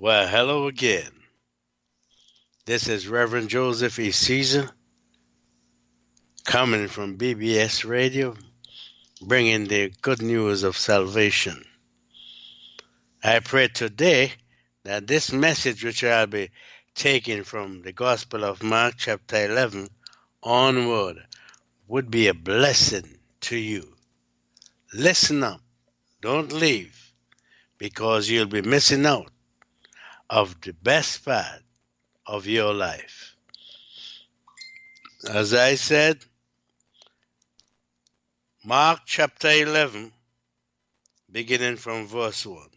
Well, hello again. This is Reverend Joseph E. Caesar coming from BBS Radio, bringing the good news of salvation. I pray today that this message, which I'll be taking from the Gospel of Mark, chapter 11, onward, would be a blessing to you. Listen up, don't leave, because you'll be missing out of the best part of your life. As I said, Mark chapter 11, beginning from verse 1.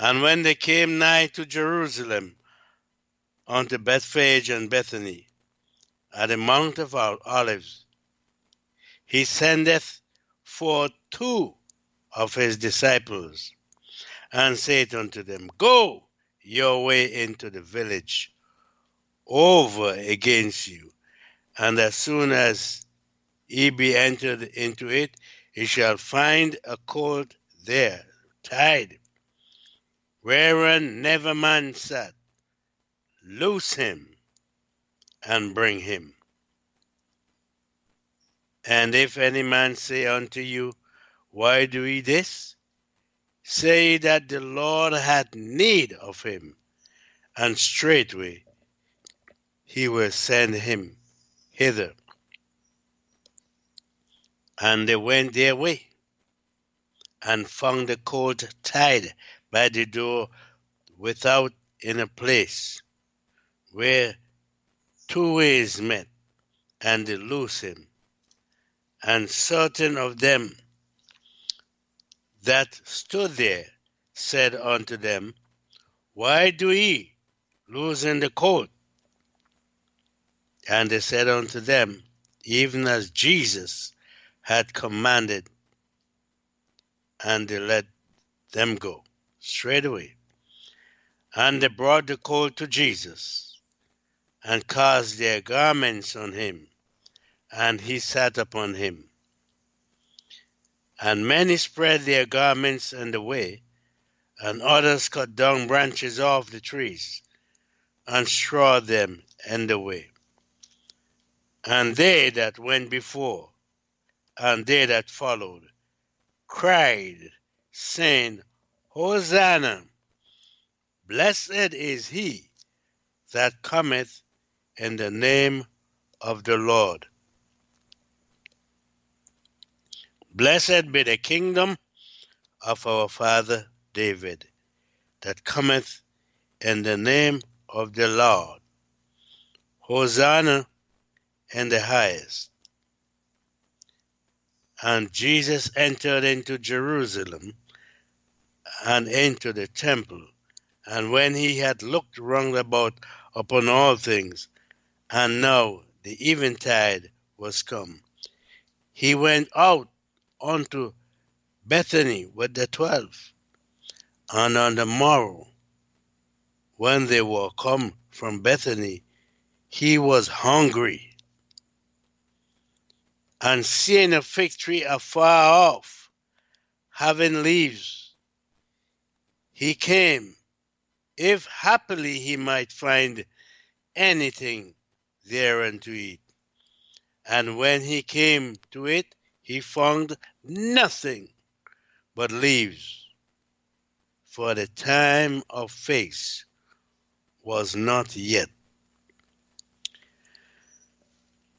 And when they came nigh to Jerusalem, unto Bethphage and Bethany, at the Mount of Olives, he sendeth forth two of his disciples and said unto them, Go your way into the village over against you, and as soon as ye be entered into it, ye shall find a colt there tied, whereon never man sat. Loose him and bring him. And if any man say unto you, Why do ye this? Say that the Lord had need of him, and straightway he will send him hither. And they went their way, and found the colt tied by the door without in a place where two ways met, and they loose him. And certain of them that stood there said unto them, Why do ye loosen the coat? And they said unto them, Even as Jesus had commanded, and they let them go straightway. And they brought the colt to Jesus, and cast their garments on him, and he sat upon him. And many spread their garments in the way, and others cut down branches off the trees, and strawed them in the way. And they that went before, and they that followed, cried, saying, Hosanna! Blessed is he that cometh in the name of the Lord. Blessed be the kingdom of our father David that cometh in the name of the Lord. Hosanna in the highest. And Jesus entered into Jerusalem and into the temple. And when he had looked round about upon all things, and now the eventide was come, he went out unto Bethany with the twelve. And on the morrow, when they were come from Bethany, he was hungry. And seeing a fig tree afar off, having leaves, he came, if happily he might find anything therein to eat. And when he came to it, he found nothing but leaves, for the time of figs was not yet.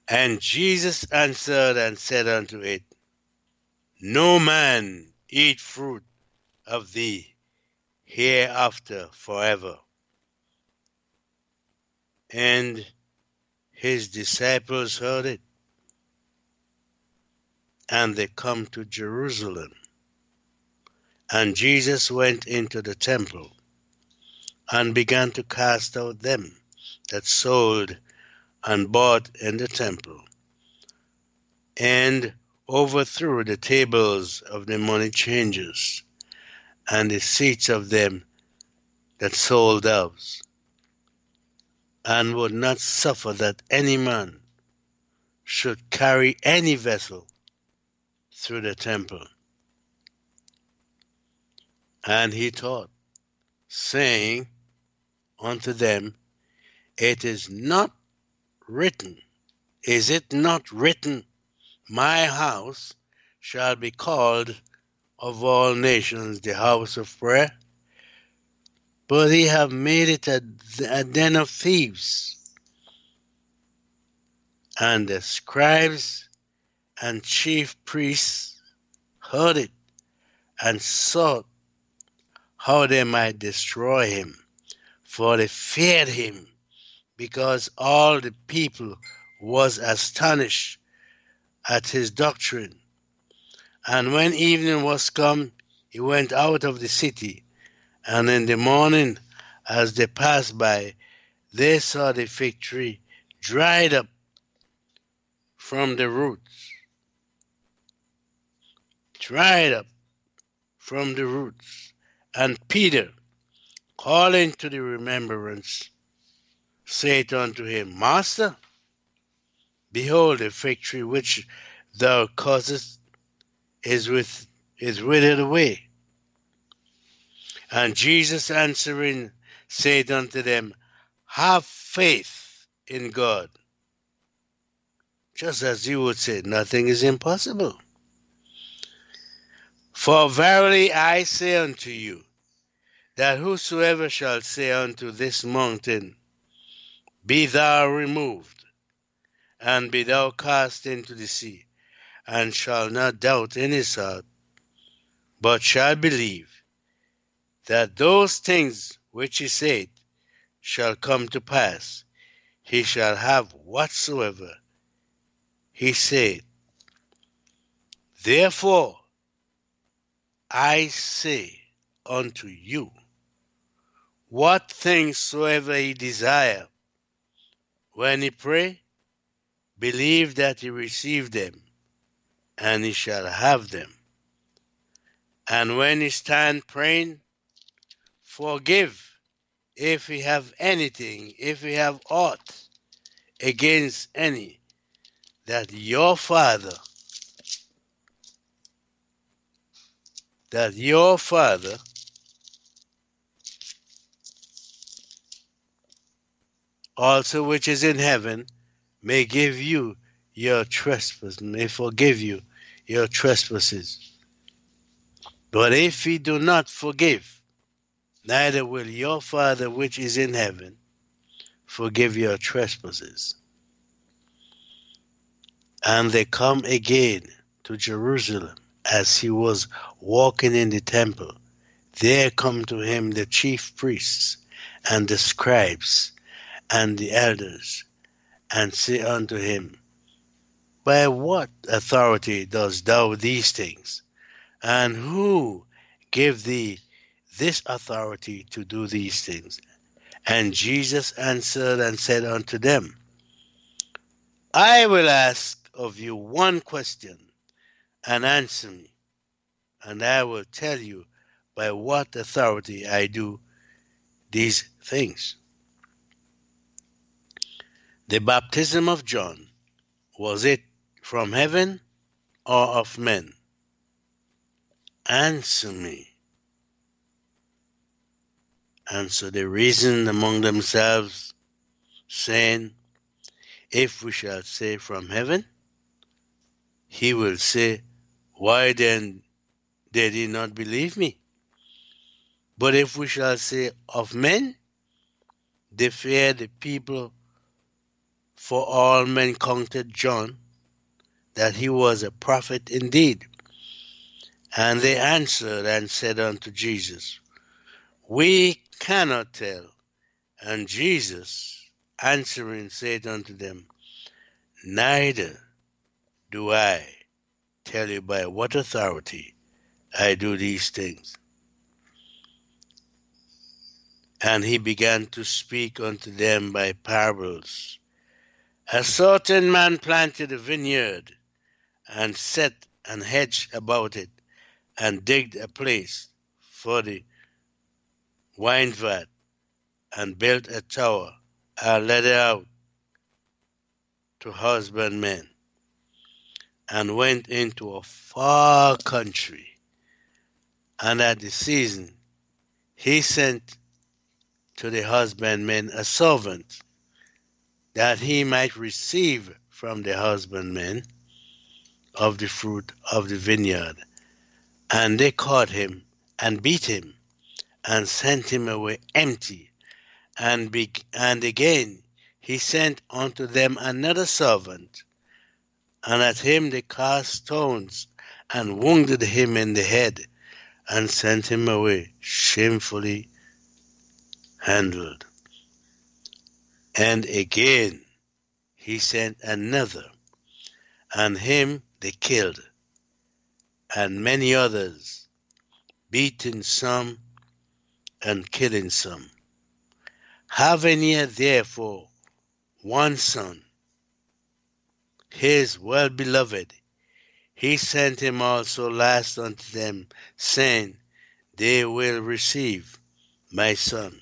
And Jesus answered and said unto it, No man eat fruit of thee hereafter forever. And his disciples heard it and they come to Jerusalem. And Jesus went into the temple and began to cast out them that sold and bought in the temple, and overthrew the tables of the money changers and the seats of them that sold doves, and would not suffer that any man should carry any vessel through the temple. And he taught saying unto them, It is not written, is it not written, My house shall be called of all nations the house of prayer? But ye have made it a, a den of thieves. And the scribes and chief priests heard it and sought how they might destroy him, for they feared him, because all the people was astonished at his doctrine. And when evening was come, he went out of the city, and in the morning, as they passed by, they saw the fig tree dried up from the roots. Dried up from the roots. And Peter, calling to the remembrance, said unto him, Master, behold, the fig tree which thou causest is with is withered away. And Jesus answering said unto them, Have faith in God. Just as you would say, nothing is impossible. For verily I say unto you, that whosoever shall say unto this mountain, Be thou removed, and be thou cast into the sea, and shall not doubt in his heart, but shall believe that those things which he said shall come to pass, he shall have whatsoever he said. Therefore, I say unto you, what things soever he desire, when he pray, believe that he receive them, and he shall have them. And when he stand praying, forgive if he have anything, if he have aught against any, that your Father, that your Father also which is in heaven may give you your trespasses, may forgive you your trespasses. But if he do not forgive, neither will your Father which is in heaven forgive your trespasses. And they come again to Jerusalem as he was walking in the temple. There come to him the chief priests and the scribes and the elders, and say unto him, By what authority dost thou these things? And who gave thee this authority to do these things? And Jesus answered and said unto them, I will ask of you one question, and answer me, and I will tell you by what authority I do these things. The baptism of John, was it from heaven or of men? Answer me. And so they reasoned among themselves, saying, If we shall say from heaven, he will say, Why then did he not believe me? But if we shall say of men, they fear the people, for all men counted John that he was a prophet indeed. And they answered and said unto Jesus, We cannot tell. And Jesus answering said unto them, Neither do I tell you by what authority I do these things. And he began to speak unto them by parables. A certain man planted a vineyard and set an hedge about it and digged a place for the wine vat and built a tower and let it out to husbandmen and went into a far country and at the season he sent to the husbandmen a servant that he might receive from the husbandmen of the fruit of the vineyard. And they caught him and beat him and sent him away empty. And, be- and again he sent unto them another servant, and at him they cast stones and wounded him in the head and sent him away shamefully handled. And again he sent another, and him they killed, and many others, beating some and killing some. Having yet therefore one son, his well beloved, he sent him also last unto them, saying, They will receive my son.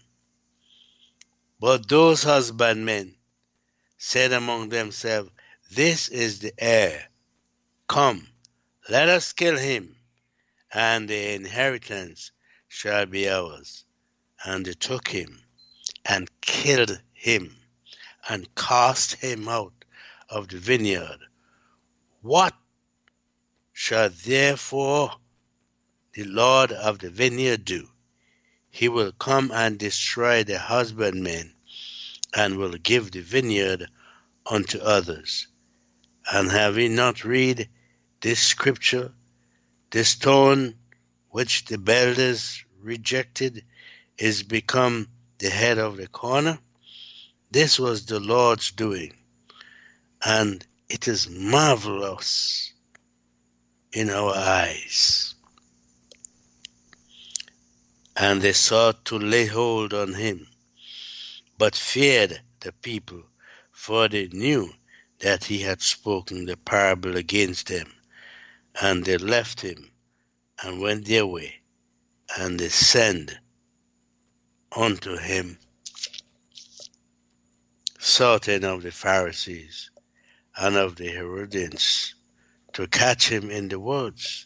But those husbandmen said among themselves, This is the heir. Come, let us kill him, and the inheritance shall be ours. And they took him and killed him and cast him out of the vineyard. What shall therefore the Lord of the vineyard do? He will come and destroy the husbandmen and will give the vineyard unto others. And have we not read this scripture? The stone which the builders rejected is become the head of the corner. This was the Lord's doing, and it is marvelous in our eyes. And they sought to lay hold on him, but feared the people, for they knew that he had spoken the parable against them. And they left him and went their way, and they sent unto him certain of the Pharisees and of the Herodians to catch him in the woods.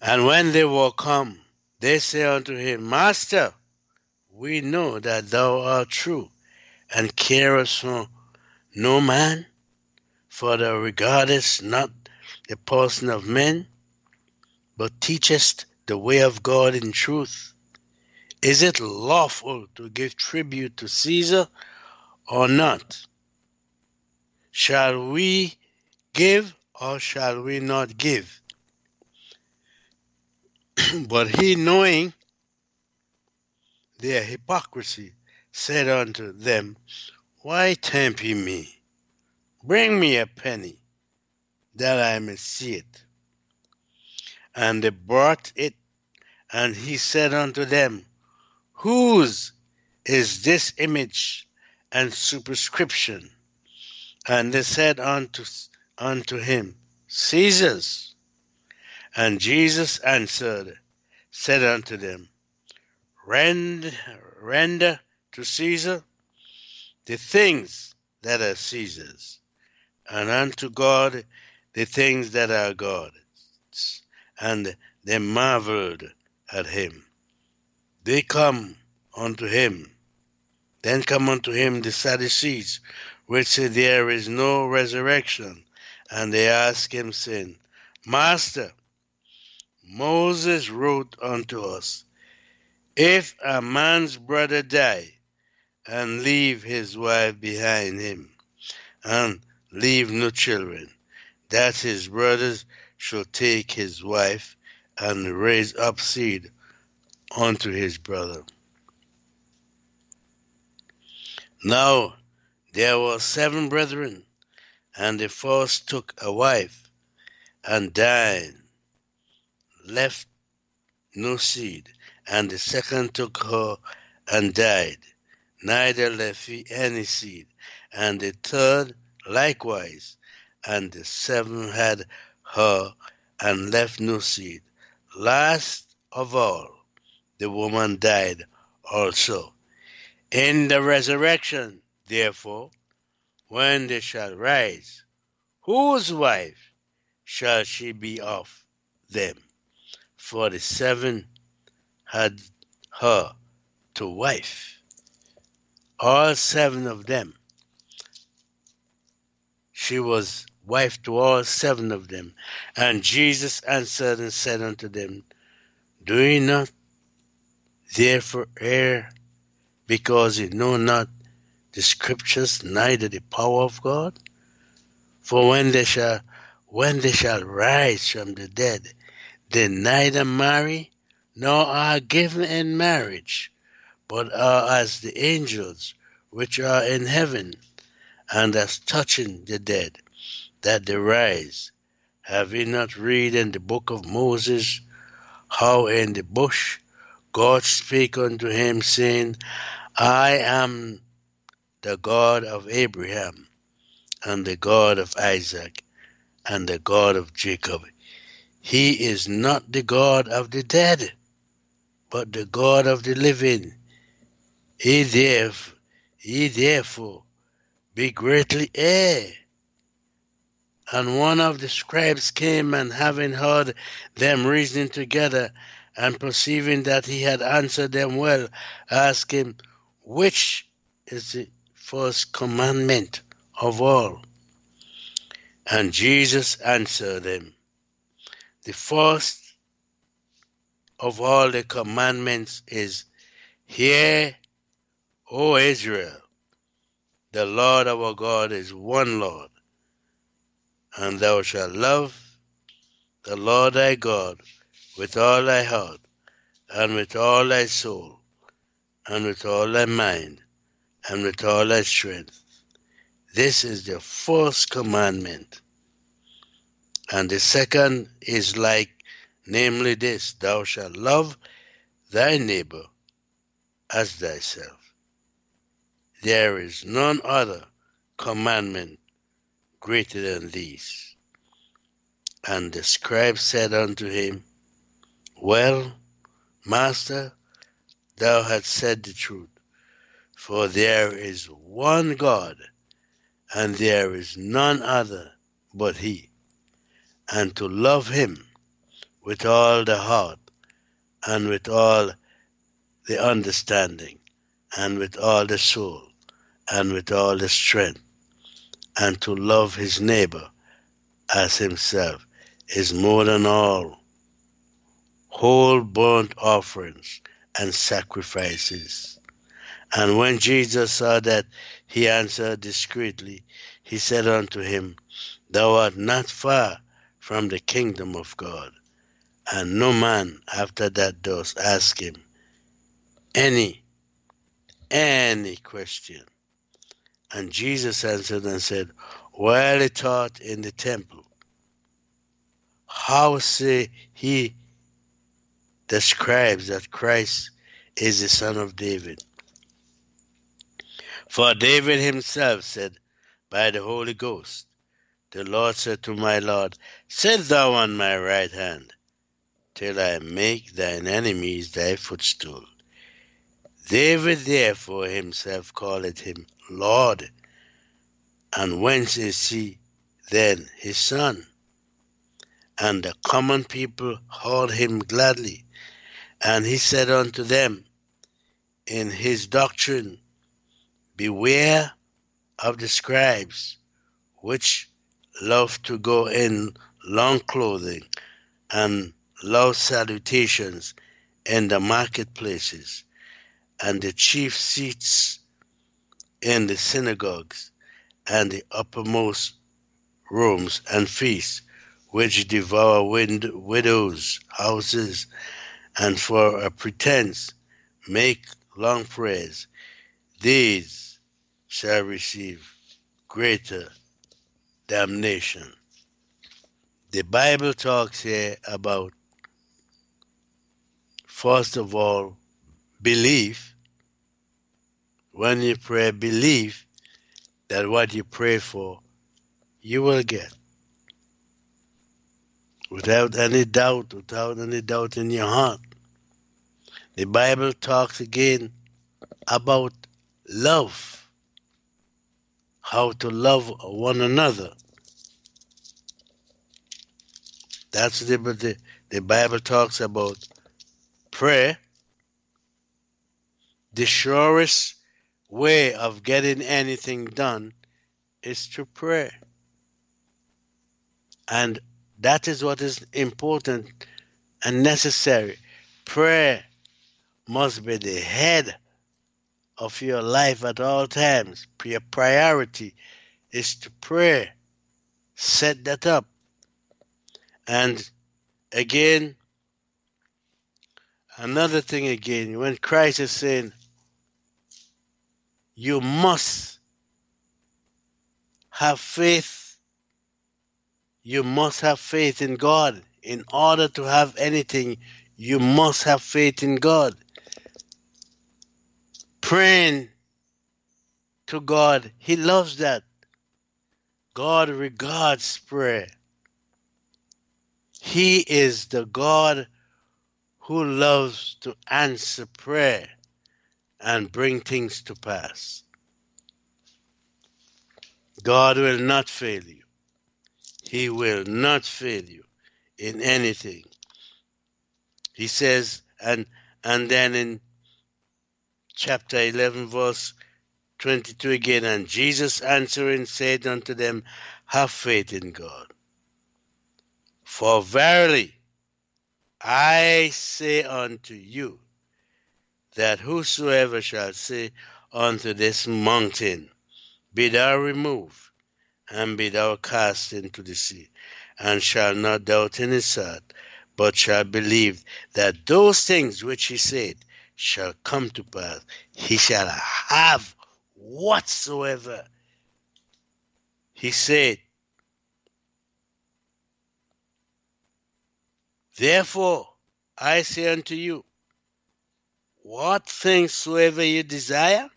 And when they were come, they say unto him, Master, we know that thou art true, and carest for no man, for thou regardest not the person of men, but teachest the way of God in truth. Is it lawful to give tribute to Caesar or not? Shall we give or shall we not give? but he, knowing their hypocrisy, said unto them, Why tempt ye me? Bring me a penny, that I may see it. And they brought it, and he said unto them, Whose is this image and superscription? And they said unto, unto him, Caesar's. And Jesus answered, said unto them, Rend, Render to Caesar the things that are Caesar's, and unto God the things that are God's. And they marveled at him. They come unto him. Then come unto him the Sadducees, which say there is no resurrection. And they ask him, saying, Master, Moses wrote unto us, If a man's brother die, and leave his wife behind him, and leave no children, that his brothers should take his wife and raise up seed unto his brother. Now there were seven brethren, and the first took a wife and died, left no seed, and the second took her and died, neither left he any seed, and the third likewise, and the seventh had her and left no seed. Last of all, the woman died also. In the resurrection, therefore, when they shall rise, whose wife shall she be of them? For the seven had her to wife. All seven of them. She was wife to all seven of them. And Jesus answered and said unto them, Do ye not therefore err, because ye know not the scriptures, neither the power of God? For when they shall when they shall rise from the dead, they neither marry nor are given in marriage, but are as the angels which are in heaven, and as touching the dead, that they rise. Have ye not read in the book of Moses how in the bush God spake unto him, saying, I am the God of Abraham, and the God of Isaac, and the God of Jacob. He is not the God of the dead, but the God of the living. He therefore, he therefore be greatly err. And one of the scribes came, and having heard them reasoning together, and perceiving that he had answered them well, asked him, Which is the first commandment of all? And Jesus answered him, The first of all the commandments is, Hear, O Israel, the Lord our God is one Lord and thou shalt love the Lord thy God with all thy heart, and with all thy soul, and with all thy mind, and with all thy strength. This is the first commandment. And the second is like, namely this Thou shalt love thy neighbor as thyself. There is none other commandment greater than these. And the scribe said unto him, Well, Master, thou hast said the truth, for there is one God, and there is none other but He, and to love Him with all the heart, and with all the understanding, and with all the soul, and with all the strength and to love his neighbor as himself is more than all whole burnt offerings and sacrifices. And when Jesus saw that he answered discreetly, he said unto him, Thou art not far from the kingdom of God. And no man after that does ask him any, any question. And Jesus answered and said, While he taught in the temple, how say he the scribes that Christ is the son of David? For David himself said by the Holy Ghost, The Lord said to my Lord, Sit thou on my right hand, till I make thine enemies thy footstool. David therefore himself called him Lord. And whence is he then his son? And the common people heard him gladly. And he said unto them in his doctrine, Beware of the scribes, which love to go in long clothing and love salutations in the marketplaces and the chief seats in the synagogues and the uppermost rooms and feasts, which devour wind- widows' houses, and for a pretense make long prayers, these shall receive greater damnation. The Bible talks here about, first of all, belief when you pray, believe that what you pray for, you will get. Without any doubt, without any doubt in your heart. The Bible talks again about love, how to love one another. That's the, the, the Bible talks about prayer the surest way of getting anything done is to pray. And that is what is important and necessary. Prayer must be the head of your life at all times. Your priority is to pray. Set that up. And again, another thing again, when Christ is saying, you must have faith. You must have faith in God. In order to have anything, you must have faith in God. Praying to God, He loves that. God regards prayer. He is the God who loves to answer prayer and bring things to pass. God will not fail you. He will not fail you in anything. He says, and and then in chapter 11, verse 22 again, and Jesus answering said unto them, Have faith in God. For verily I say unto you, that whosoever shall say unto this mountain, Be thou removed, and be thou cast into the sea, and shall not doubt in his heart, but shall believe that those things which he said shall come to pass, he shall have whatsoever he said. Therefore, I say unto you, what things soever you desire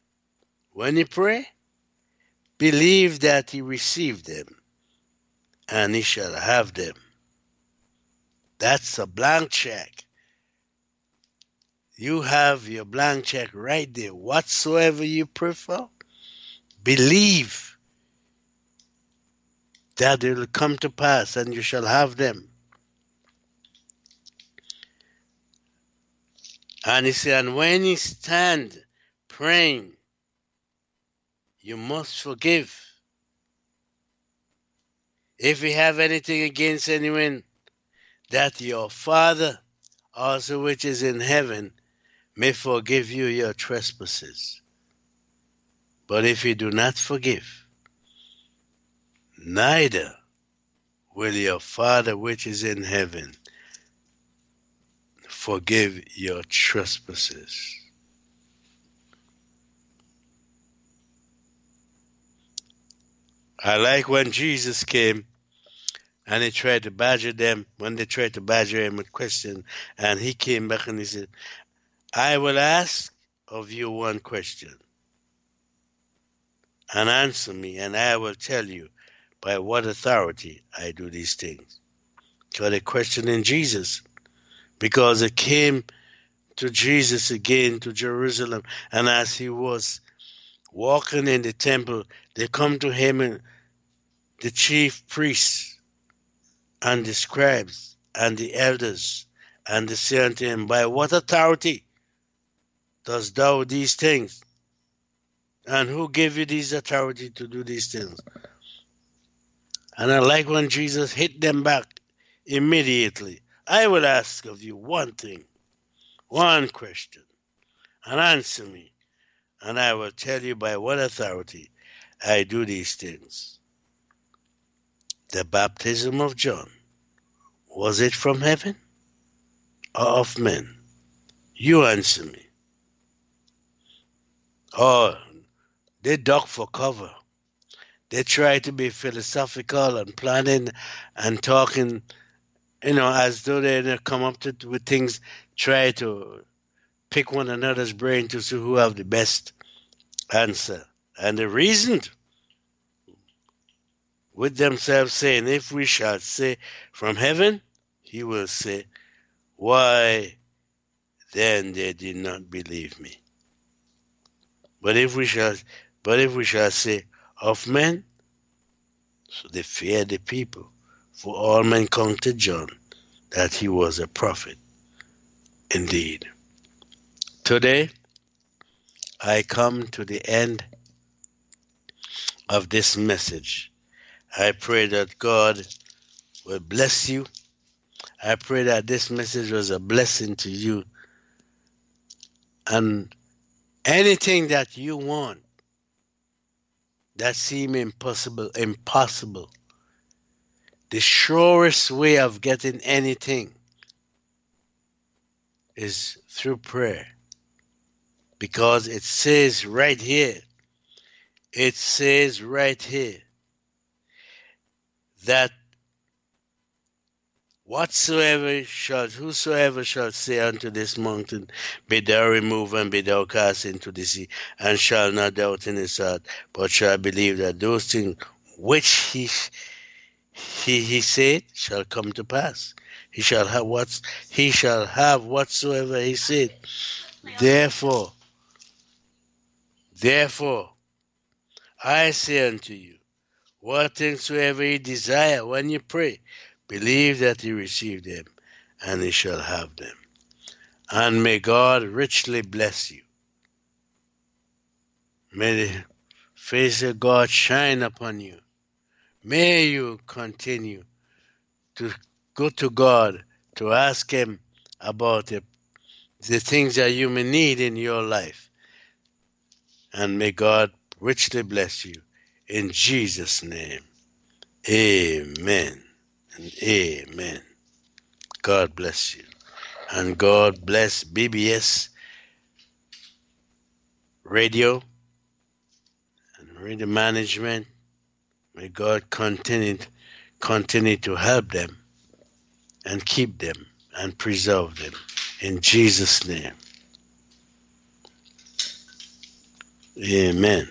when you pray, believe that he received them, and he shall have them. That's a blank check. You have your blank check right there. Whatsoever you prefer, believe that it will come to pass and you shall have them. And he said, and when you stand praying, you must forgive. If you have anything against anyone, that your Father also which is in heaven may forgive you your trespasses. But if you do not forgive, neither will your Father which is in heaven forgive your trespasses. I like when Jesus came and he tried to badger them when they tried to badger him with questions, and he came back and he said, I will ask of you one question and answer me, and I will tell you by what authority I do these things. So they questioning Jesus because it came to Jesus again to Jerusalem, and as he was walking in the temple, they come to him and the chief priests and the scribes and the elders, and they say unto him, By what authority dost thou these things? And who gave you this authority to do these things? And I like when Jesus hit them back immediately. I will ask of you one thing, one question, and answer me, and I will tell you by what authority I do these things. The baptism of John, was it from heaven or of men? You answer me. Oh, they duck for cover. They try to be philosophical and planning and talking you know, as though they come up to, with things, try to pick one another's brain to see who have the best answer. And they reasoned with themselves saying, if we shall say from heaven, he will say, why then they did not believe me. But if we shall, but if we shall say of men, so they fear the people for all men counted John that he was a prophet indeed. Today, I come to the end of this message. I pray that God will bless you. I pray that this message was a blessing to you. And anything that you want that seem impossible, impossible, the surest way of getting anything is through prayer. Because it says right here, it says right here that whatsoever shall whosoever shall say unto this mountain, Be thou removed and be thou cast into the sea, and shall not doubt in his heart, but shall believe that those things which he he, he said shall come to pass. He shall have what he shall have whatsoever he said. Therefore, therefore, I say unto you, what things soever you desire when you pray, believe that you receive them, and you shall have them. And may God richly bless you. May the face of God shine upon you. May you continue to go to God to ask Him about the, the things that you may need in your life. And may God richly bless you. In Jesus' name, amen and amen. God bless you. And God bless BBS Radio and radio management. May God continue, continue to help them and keep them and preserve them. In Jesus' name. Amen.